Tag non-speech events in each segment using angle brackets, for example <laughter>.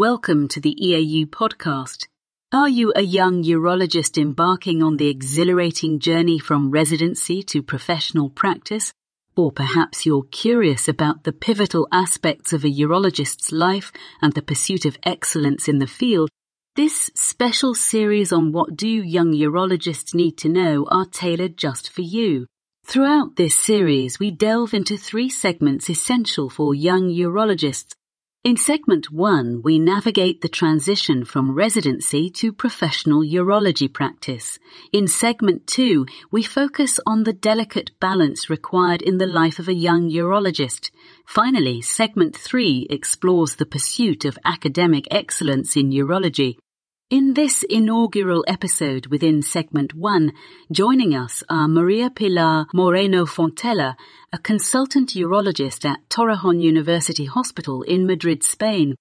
Welcome to the EAU podcast. Are you a young urologist embarking on the exhilarating journey from residency to professional practice? Or perhaps you're curious about the pivotal aspects of a urologist's life and the pursuit of excellence in the field? This special series on what do young urologists need to know are tailored just for you. Throughout this series, we delve into three segments essential for young urologists in segment one, we navigate the transition from residency to professional urology practice. In segment two, we focus on the delicate balance required in the life of a young urologist. Finally, segment three explores the pursuit of academic excellence in urology. In this inaugural episode within segment one, joining us are Maria Pilar Moreno Fontela, a consultant urologist at Torrejon University Hospital in Madrid, Spain.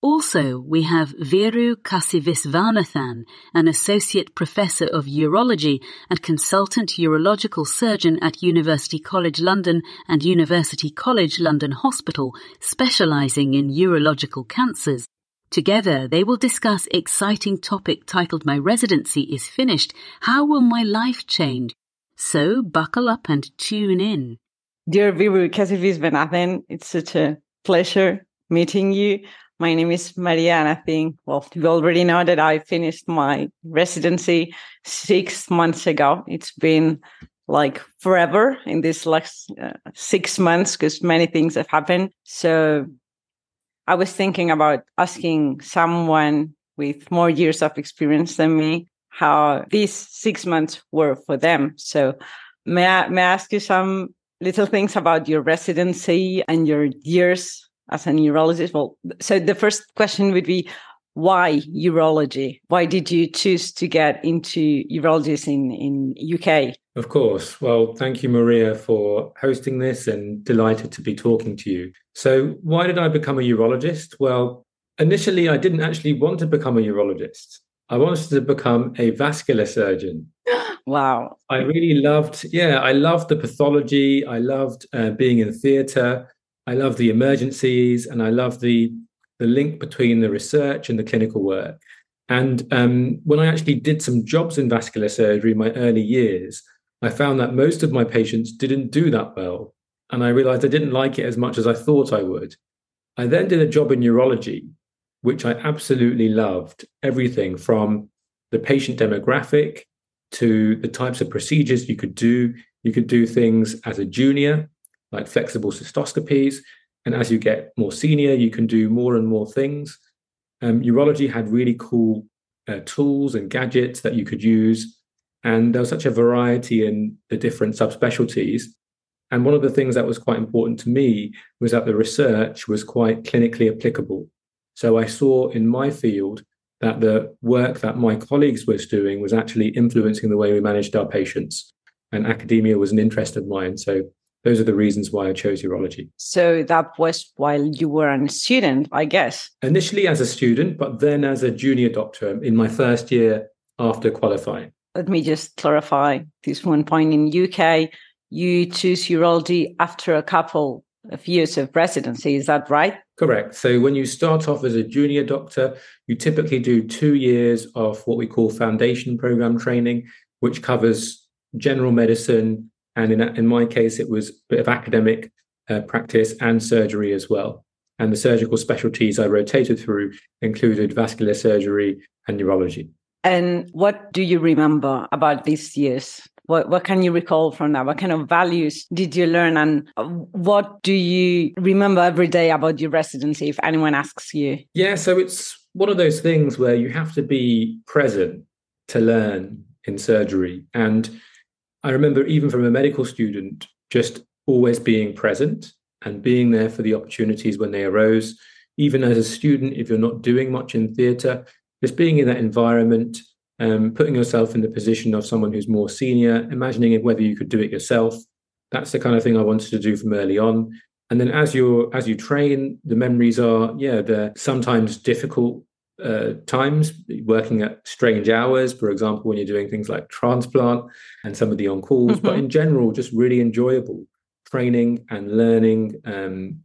Also, we have Veeru Kasivisvanathan, an associate professor of urology and consultant urological surgeon at University College London and University College London Hospital, specializing in urological cancers. Together, they will discuss exciting topic titled My Residency is Finished. How will my life change? So buckle up and tune in. Dear Veeru Kasivisvanathan, it's such a pleasure meeting you. My name is Maria, and I think, well, you already know that I finished my residency six months ago. It's been like forever in this last uh, six months because many things have happened. So I was thinking about asking someone with more years of experience than me how these six months were for them. So may I, may I ask you some little things about your residency and your years as a urologist? Well, so the first question would be, why urology? Why did you choose to get into urology in, in UK? Of course. Well, thank you, Maria, for hosting this and delighted to be talking to you. So, why did I become a urologist? Well, initially, I didn't actually want to become a urologist. I wanted to become a vascular surgeon. <gasps> wow. I really loved, yeah, I loved the pathology. I loved uh, being in theatre. I loved the emergencies and I loved the the link between the research and the clinical work. And um, when I actually did some jobs in vascular surgery in my early years, I found that most of my patients didn't do that well. And I realized I didn't like it as much as I thought I would. I then did a job in urology, which I absolutely loved everything from the patient demographic to the types of procedures you could do. You could do things as a junior, like flexible cystoscopies, and as you get more senior, you can do more and more things. Um, urology had really cool uh, tools and gadgets that you could use. And there was such a variety in the different subspecialties. And one of the things that was quite important to me was that the research was quite clinically applicable. So I saw in my field that the work that my colleagues was doing was actually influencing the way we managed our patients. And academia was an interest of mine. So those are the reasons why I chose urology. So that was while you were a student, I guess. Initially as a student, but then as a junior doctor in my first year after qualifying. Let me just clarify this one point. In UK, you choose urology after a couple of years of residency. Is that right? Correct. So when you start off as a junior doctor, you typically do two years of what we call foundation program training, which covers general medicine, and in, in my case, it was a bit of academic uh, practice and surgery as well. And the surgical specialties I rotated through included vascular surgery and urology. And what do you remember about these years? What, what can you recall from that? What kind of values did you learn? And what do you remember every day about your residency if anyone asks you? Yeah, so it's one of those things where you have to be present to learn in surgery. And I remember even from a medical student, just always being present and being there for the opportunities when they arose. Even as a student, if you're not doing much in theatre, just being in that environment, um, putting yourself in the position of someone who's more senior, imagining whether you could do it yourself. That's the kind of thing I wanted to do from early on. And then as you as you train, the memories are yeah they're sometimes difficult uh, times, working at strange hours, for example, when you're doing things like transplant and some of the on calls, mm-hmm. but in general, just really enjoyable training and learning um,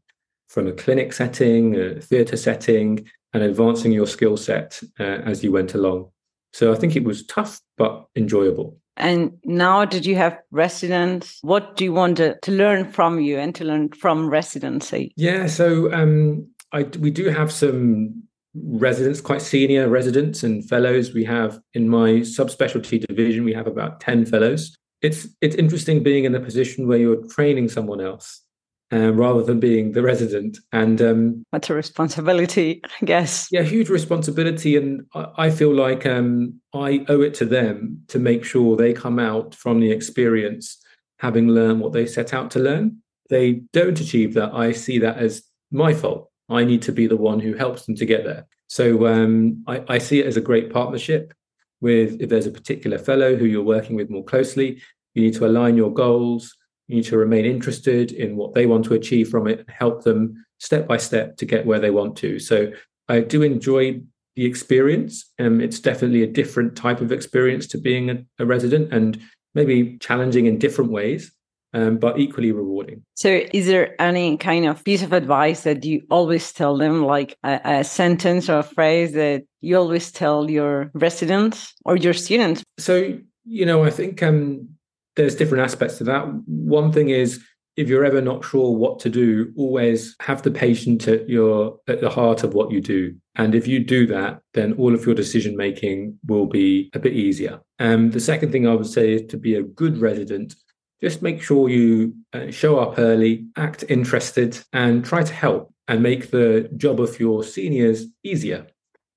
from a clinic setting, a theatre setting, and advancing your skill set uh, as you went along. So I think it was tough but enjoyable. And now did you have residents, what do you want to, to learn from you and to learn from residency? Yeah, so um, I, we do have some residents, quite senior residents and fellows. We have in my subspecialty division, we have about 10 fellows. It's it's interesting being in a position where you're training someone else uh, rather than being the resident. And um, that's a responsibility, I guess. Yeah, huge responsibility. And I, I feel like um, I owe it to them to make sure they come out from the experience having learned what they set out to learn. They don't achieve that. I see that as my fault. I need to be the one who helps them to get there. So um, I, I see it as a great partnership with if there's a particular fellow who you're working with more closely, you need to align your goals you need to remain interested in what they want to achieve from it and help them step by step to get where they want to. So I do enjoy the experience. Um, it's definitely a different type of experience to being a, a resident and maybe challenging in different ways. Um, but equally rewarding. So, is there any kind of piece of advice that you always tell them, like a, a, sentence or a phrase that you always tell your residents or your students? So, you know, I think um, there's different aspects to that. One thing is if you're ever not sure what to do, always have the patient at your at the heart of what you do. And if you do that, then all of your decision making will be a bit easier. And um, the second thing I would say is to be a good resident. Just make sure you uh, show up early, act interested, and try to help and make the job of your seniors easier.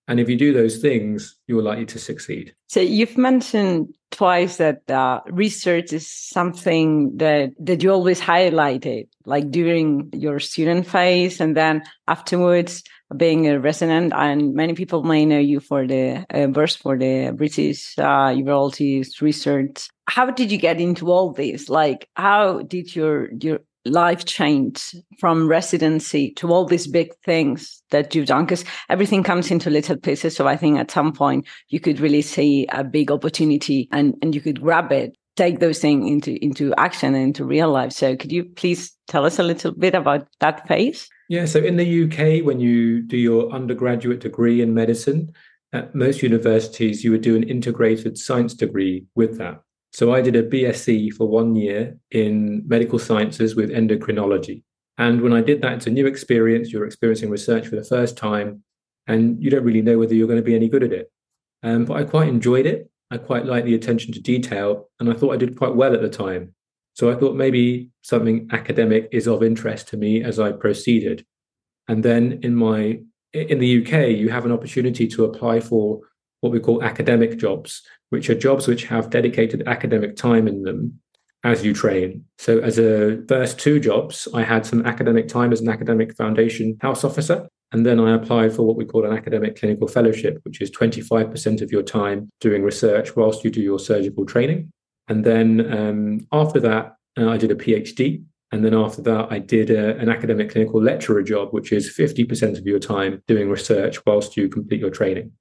And if you do those things, you're likely to succeed. So you've mentioned twice that uh, research is something that that you always highlighted, like during your student phase, and then afterwards being a resident. And many people may know you for the uh, for the British uh, research. How did you get into all this? Like, how did your your life change from residency to all these big things that you've done because everything comes into little pieces. So i think at some point you could really see a big opportunity and and you could grab it take those things into into action and into real life. So could you please tell us a little bit about that phase? Yeah so in the uk when you do your undergraduate degree in medicine at most universities you would do an integrated science degree with that so I did a BSc for one year in medical sciences with endocrinology. And when I did that, it's a new experience. You're experiencing research for the first time, and you don't really know whether you're going to be any good at it. Um, but I quite enjoyed it. I quite like the attention to detail, and I thought I did quite well at the time. So I thought maybe something academic is of interest to me as I proceeded. And then in my in the UK, you have an opportunity to apply for what we call academic jobs, which are jobs which have dedicated academic time in them as you train. So, as a first two jobs, I had some academic time as an academic foundation house officer. And then I applied for what we call an academic clinical fellowship, which is 25% of your time doing research whilst you do your surgical training. And then um, after that, uh, I did a PhD. And then after that, I did a, an academic clinical lecturer job, which is 50% of your time doing research whilst you complete your training.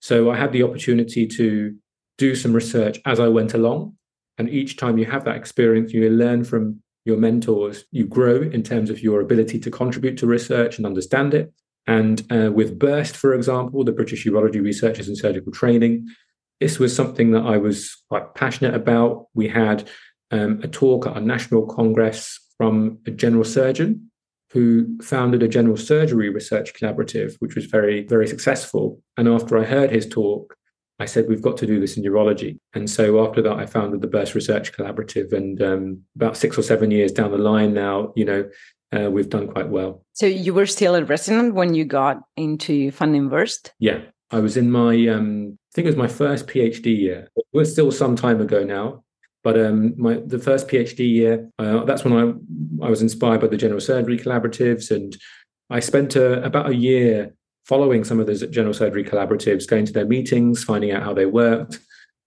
So I had the opportunity to do some research as I went along. And each time you have that experience, you learn from your mentors, you grow in terms of your ability to contribute to research and understand it. And uh, with BURST, for example, the British Urology Researchers in Surgical Training, this was something that I was quite passionate about. We had um, a talk at a national congress from a general surgeon who founded a general surgery research collaborative, which was very, very successful. And after I heard his talk, I said, we've got to do this in urology. And so after that, I founded the Burst Research Collaborative. And um, about six or seven years down the line now, you know, uh, we've done quite well. So you were still a resident when you got into funding Burst? Yeah. I was in my, um, I think it was my first PhD year. It was still some time ago now. But um, my the first PhD year, uh, that's when I I was inspired by the general surgery collaboratives, and I spent a, about a year following some of those general surgery collaboratives, going to their meetings, finding out how they worked,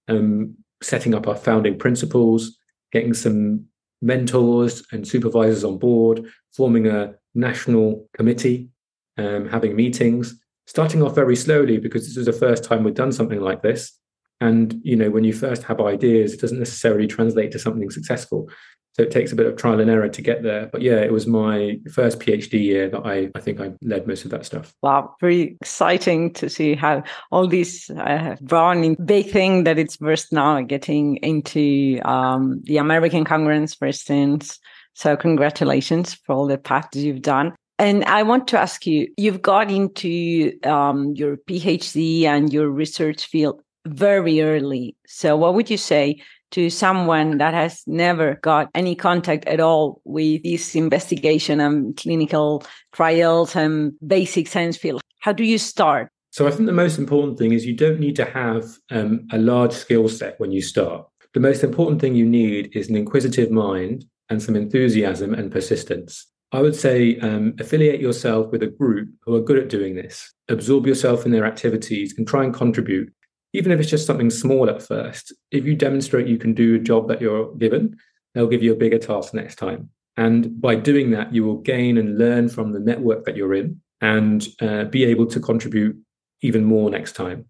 um, setting up our founding principles, getting some mentors and supervisors on board, forming a national committee, um, having meetings, starting off very slowly because this is the first time we've done something like this. And you know, when you first have ideas, it doesn't necessarily translate to something successful. So it takes a bit of trial and error to get there. But yeah, it was my first PhD year that I, I think I led most of that stuff. Wow, very exciting to see how all these uh, in big thing that it's first now getting into um, the American Congress, for instance. So congratulations for all the path you've done. And I want to ask you, you've got into um, your PhD and your research field very early. So what would you say to someone that has never got any contact at all with this investigation and clinical trials and basic science field? How do you start? So I think the most important thing is you don't need to have um, a large skill set when you start. The most important thing you need is an inquisitive mind and some enthusiasm and persistence. I would say um, affiliate yourself with a group who are good at doing this. Absorb yourself in their activities and try and contribute even if it's just something small at first, if you demonstrate you can do a job that you're given, they'll give you a bigger task next time. And by doing that, you will gain and learn from the network that you're in and uh, be able to contribute even more next time.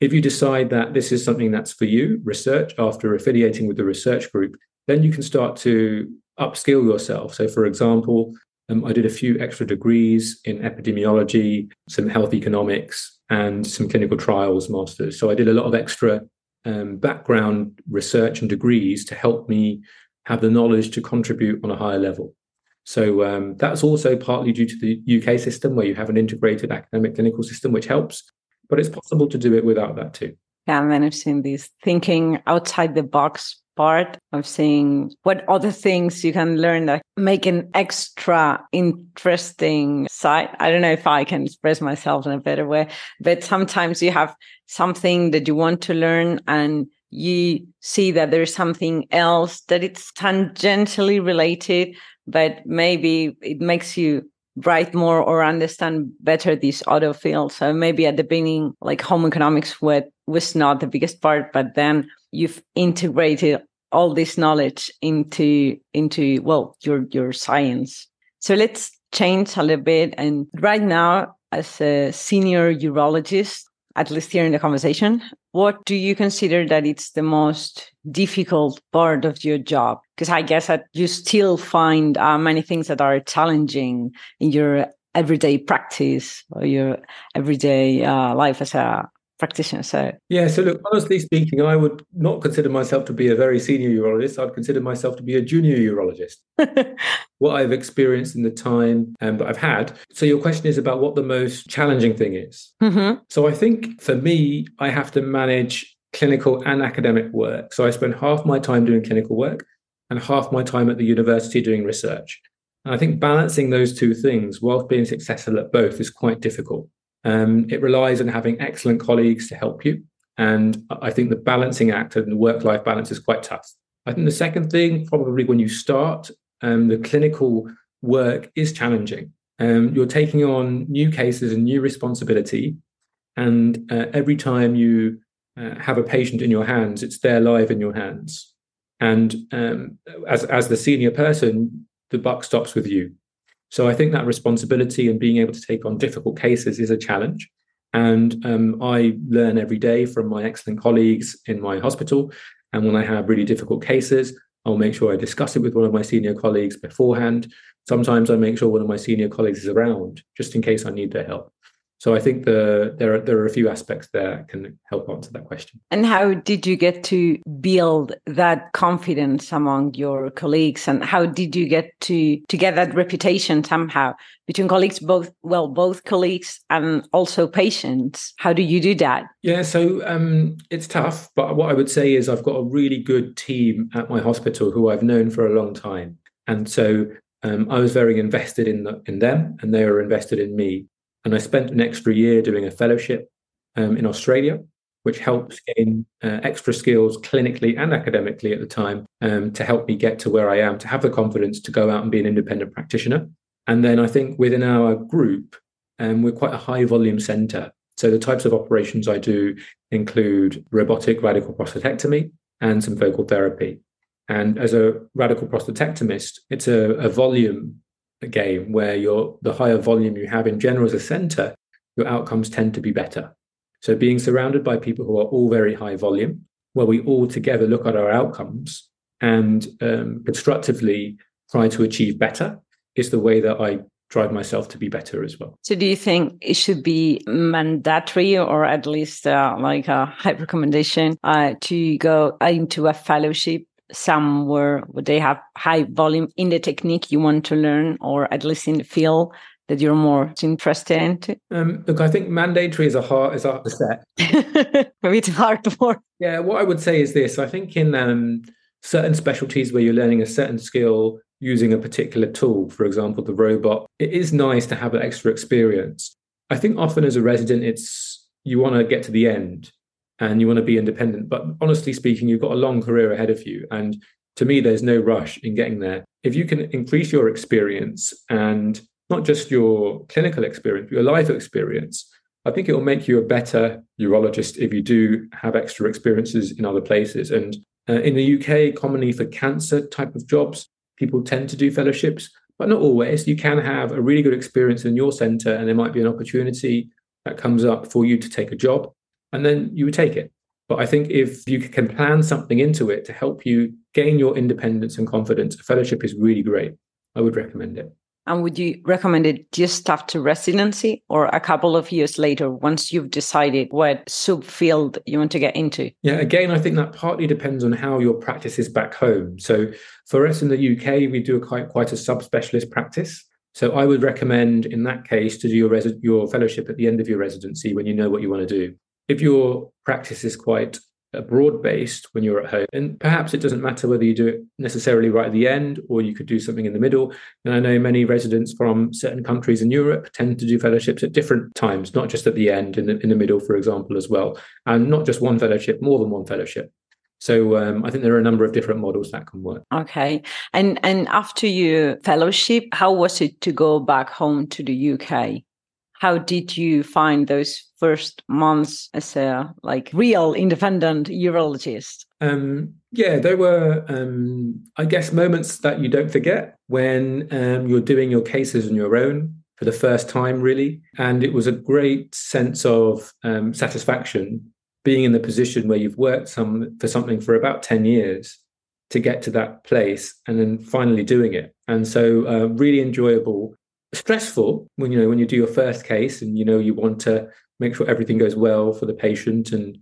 If you decide that this is something that's for you, research after affiliating with the research group, then you can start to upskill yourself. So, for example, um, I did a few extra degrees in epidemiology, some health economics, and some clinical trials masters. So I did a lot of extra um, background research and degrees to help me have the knowledge to contribute on a higher level. So um, that's also partly due to the UK system where you have an integrated academic clinical system, which helps, but it's possible to do it without that too. Yeah, managing this thinking outside the box part of seeing what other things you can learn that make an extra interesting site. I don't know if I can express myself in a better way, but sometimes you have something that you want to learn and you see that there's something else that it's tangentially related, but maybe it makes you write more or understand better this other field. So maybe at the beginning, like home economics was not the biggest part, but then you've integrated all this knowledge into into well your your science. So let's change a little bit. And right now as a senior urologist at least here in the conversation what do you consider that it's the most difficult part of your job? Because i guess that you still find uh, many things that are challenging in your everyday practice or your everyday uh, life as a practitioner. So yeah, so look, honestly speaking, I would not consider myself to be a very senior urologist. I'd consider myself to be a junior urologist. <laughs> what I've experienced in the time um, that I've had. So your question is about what the most challenging thing is. Mm-hmm. So I think for me, I have to manage clinical and academic work. So I spend half my time doing clinical work and half my time at the university doing research. And I think balancing those two things whilst being successful at both is quite difficult. Um, it relies on having excellent colleagues to help you. And I think the balancing act and the work life balance is quite tough. I think the second thing, probably when you start, um, the clinical work is challenging. Um, you're taking on new cases and new responsibility. And uh, every time you uh, have a patient in your hands, it's their life in your hands. And um, as, as the senior person, the buck stops with you. So I think that responsibility and being able to take on difficult cases is a challenge. And um, I learn every day from my excellent colleagues in my hospital. And when I have really difficult cases, I'll make sure I discuss it with one of my senior colleagues beforehand. Sometimes I make sure one of my senior colleagues is around just in case I need their help. So I think the there are there are a few aspects there that can help answer that question. And how did you get to build that confidence among your colleagues and how did you get to to get that reputation somehow between colleagues both well both colleagues and also patients? How do you do that? Yeah, so um, it's tough, but what I would say is I've got a really good team at my hospital who I've known for a long time. And so um, I was very invested in the, in them and they were invested in me. And I spent an extra year doing a fellowship um, in Australia, which helps gain uh, extra skills clinically and academically at the time um, to help me get to where I am, to have the confidence to go out and be an independent practitioner. And then I think within our group, um, we're quite a high volume center. So the types of operations I do include robotic radical prostatectomy and some focal therapy. And as a radical prostatectomist, it's a, a volume game where you're the higher volume you have in general as a center, your outcomes tend to be better. So being surrounded by people who are all very high volume, where we all together look at our outcomes and um, constructively try to achieve better is the way that I drive myself to be better as well. So, do you think it should be mandatory or at least uh, like a high recommendation uh, to go into a fellowship somewhere where they have high volume in the technique you want to learn, or at least in the field? That you're more interested in? Um, look, I think mandatory is a hard is a set. <laughs> Maybe it's hard to work. Yeah, what I would say is this: I think in um, certain specialties where you're learning a certain skill, using a particular tool, for example, the robot, it is nice to have that extra experience. I think often as a resident, it's you want to get to the end and you want to be independent. But honestly speaking, you've got a long career ahead of you. And to me, there's no rush in getting there. If you can increase your experience and not just your clinical experience, your life experience, I think it will make you a better urologist if you do have extra experiences in other places. And uh, in the UK, commonly for cancer type of jobs, people tend to do fellowships, but not always. You can have a really good experience in your center, and there might be an opportunity that comes up for you to take a job, and then you would take it. But I think if you can plan something into it to help you gain your independence and confidence, a fellowship is really great. I would recommend it. And would you recommend it just after residency or a couple of years later once you've decided what subfield you want to get into? Yeah, again, I think that partly depends on how your practice is back home. So for us in the UK, we do a quite, quite a subspecialist practice. So I would recommend in that case to do your, res- your fellowship at the end of your residency when you know what you want to do. If your practice is quite broad based when you're at home. And perhaps it doesn't matter whether you do it necessarily right at the end or you could do something in the middle. And I know many residents from certain countries in Europe tend to do fellowships at different times, not just at the end, in the, in the middle, for example, as well. And not just one fellowship, more than one fellowship. So um, I think there are a number of different models that can work. Okay, and and after your fellowship, how was it to go back home to the UK? how did you find those first months as a like real independent urologist? Um, yeah there were um, i guess moments that you don't forget when um, you're doing your cases on your own for the first time really. And it was a great sense of um, satisfaction being in the position where you've worked some for something for about 10 years to get to that place and then finally doing it. And so uh, really enjoyable. Stressful when you know when you do your first case and you know you want to make sure everything goes well for the patient and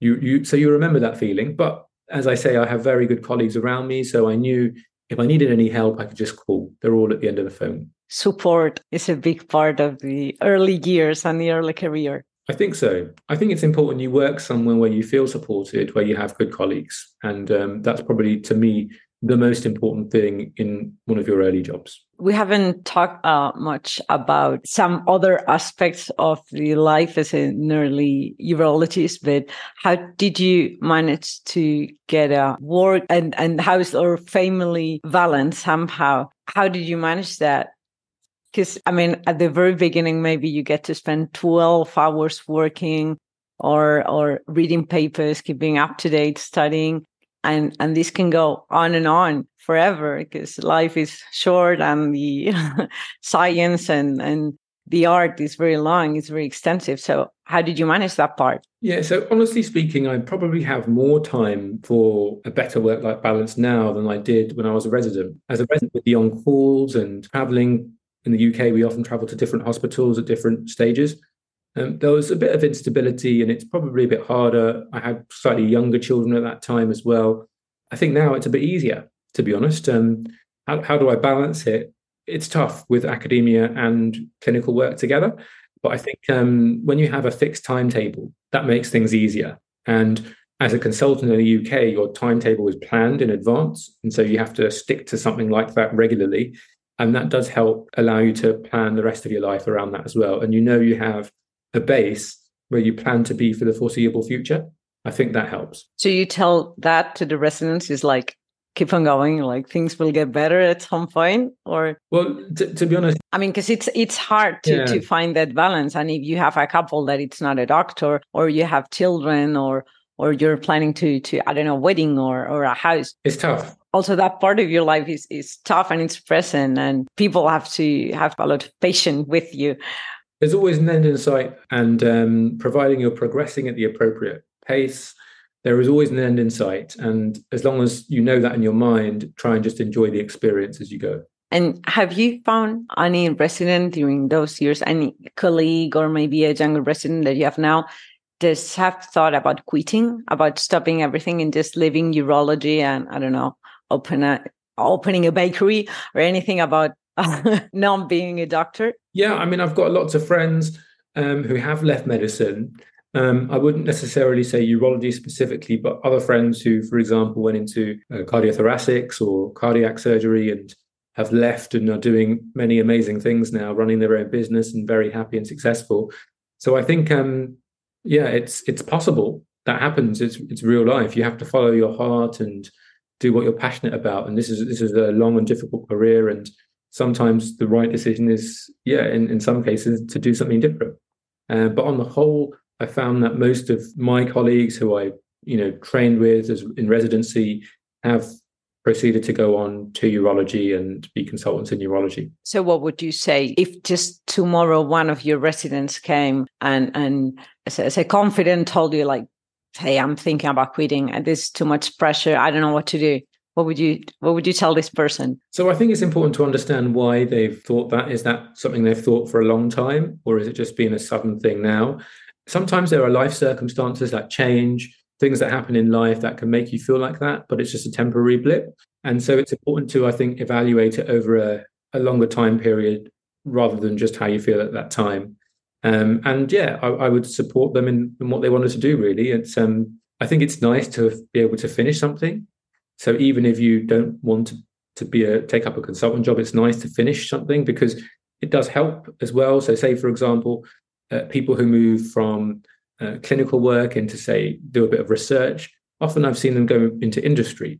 you you so you remember that feeling but as i say i have very good colleagues around me so i knew if i needed any help i could just call they're all at the end of the phone support is a big part of the early years and the early career I think so. I think it's important you work somewhere where you feel supported, where you have good colleagues. And um, that's probably, to me, the most important thing in one of your early jobs? We haven't talked uh, much about some other aspects of the life as an early urologist, but how did you manage to get a work and, and house or family balance somehow? How did you manage that? Because, I mean, at the very beginning, maybe you get to spend 12 hours working or or reading papers, keeping up to date, studying and and this can go on and on forever because life is short and the <laughs> science and and the art is very long it's very extensive. So how did you manage that part? Yeah so honestly speaking i probably have more time for a better work life balance now than i did when i was a resident. As a resident with the on calls and traveling in the uk we often travel to different hospitals at different stages um, there was a bit of instability, and it's probably a bit harder. I had slightly younger children at that time as well. I think now it's a bit easier, to be honest. Um, how, how do I balance it? It's tough with academia and clinical work together. But I think um, when you have a fixed timetable, that makes things easier. And as a consultant in the UK, your timetable is planned in advance. And so you have to stick to something like that regularly. And that does help allow you to plan the rest of your life around that as well. And you know you have a base where you plan to be for the foreseeable future, I think that helps. So you tell that to the residents is like, keep on going like things will get better at some point or well t- to be honest i mean because it's it's hard to yeah. to find that balance and if you have a couple that it's not a doctor or you have children or or you're planning to to i don't know wedding or or a house it's tough also that part of your life is is tough and it's present and people have to have a lot of patience with you there's always an end in sight, and um, providing you're progressing at the appropriate pace, there is always an end in sight. And as long as you know that in your mind, try and just enjoy the experience as you go. And have you found any resident during those years, any colleague or maybe a younger resident that you have now, does have thought about quitting, about stopping everything and just leaving urology and I don't know, open a opening a bakery or anything about <laughs> not being a doctor? Yeah, I mean, I've got lots of friends um, who have left medicine. Um, I wouldn't necessarily say urology specifically, but other friends who, for example, went into uh, cardiothoracics or cardiac surgery and have left and are doing many amazing things now, running their own business and very happy and successful. So I think, um, yeah, it's it's possible that happens. It's it's real life. You have to follow your heart and do what you're passionate about. And this is this is a long and difficult career. And sometimes the right decision is, yeah, in, in some cases, to do something different. Uh, but on the whole, I found that most of my colleagues who I, you know, trained with as in residency have proceeded to go on to urology and be consultants in urology. So, what would you say if just tomorrow one of your residents came and and as a, as a confident told you like, "Hey, I'm thinking about quitting, there's too much pressure. I don't know what to do." What would you What would you tell this person? So, I think it's important to understand why they've thought that. Is that something they've thought for a long time, or is it just been a sudden thing now? Sometimes there are life circumstances that change things that happen in life that can make you feel like that, but it's just a temporary blip. And so it's important to, I think, evaluate it over a, a longer time period rather than just how you feel at that time. Um, and yeah, I, I, would support them in, in, what they wanted to do. Really, it's um, I think it's nice to be able to finish something. So even if you don't want to, to be a take up a consultant job, it's nice to finish something because it does help as well. So say for example, uh, people who move from uh, clinical work into say do a bit of research often i've seen them go into industry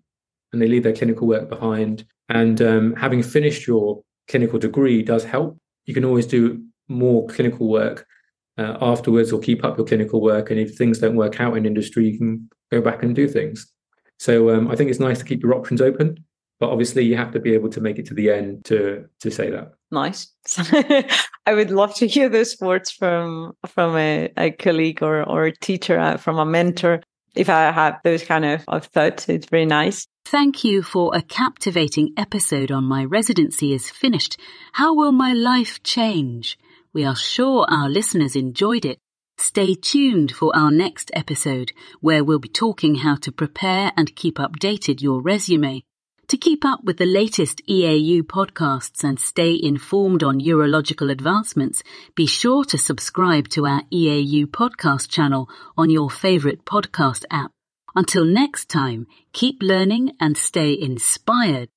and they leave their clinical work behind. And um, having finished your clinical degree does help. You can always do more clinical work uh, afterwards or keep up your clinical work. And if things don't work out in industry you can go back and do things so um, i think it's nice to keep your options open but obviously you have to be able to make it to the end to to say that. Nice. <laughs> I would love to hear those words from from a, a colleague or or a teacher uh, from a mentor if i have those kind of, of thoughts. It's very nice. Thank you for a captivating episode on my residency is finished. How will my life change? We are sure our listeners enjoyed it Stay tuned for our next episode, where we'll be talking how to prepare and keep updated your resume. To keep up with the latest EAU podcasts and stay informed on urological advancements, be sure to subscribe to our EAU podcast channel on your favorite podcast app. Until next time, keep learning and stay inspired.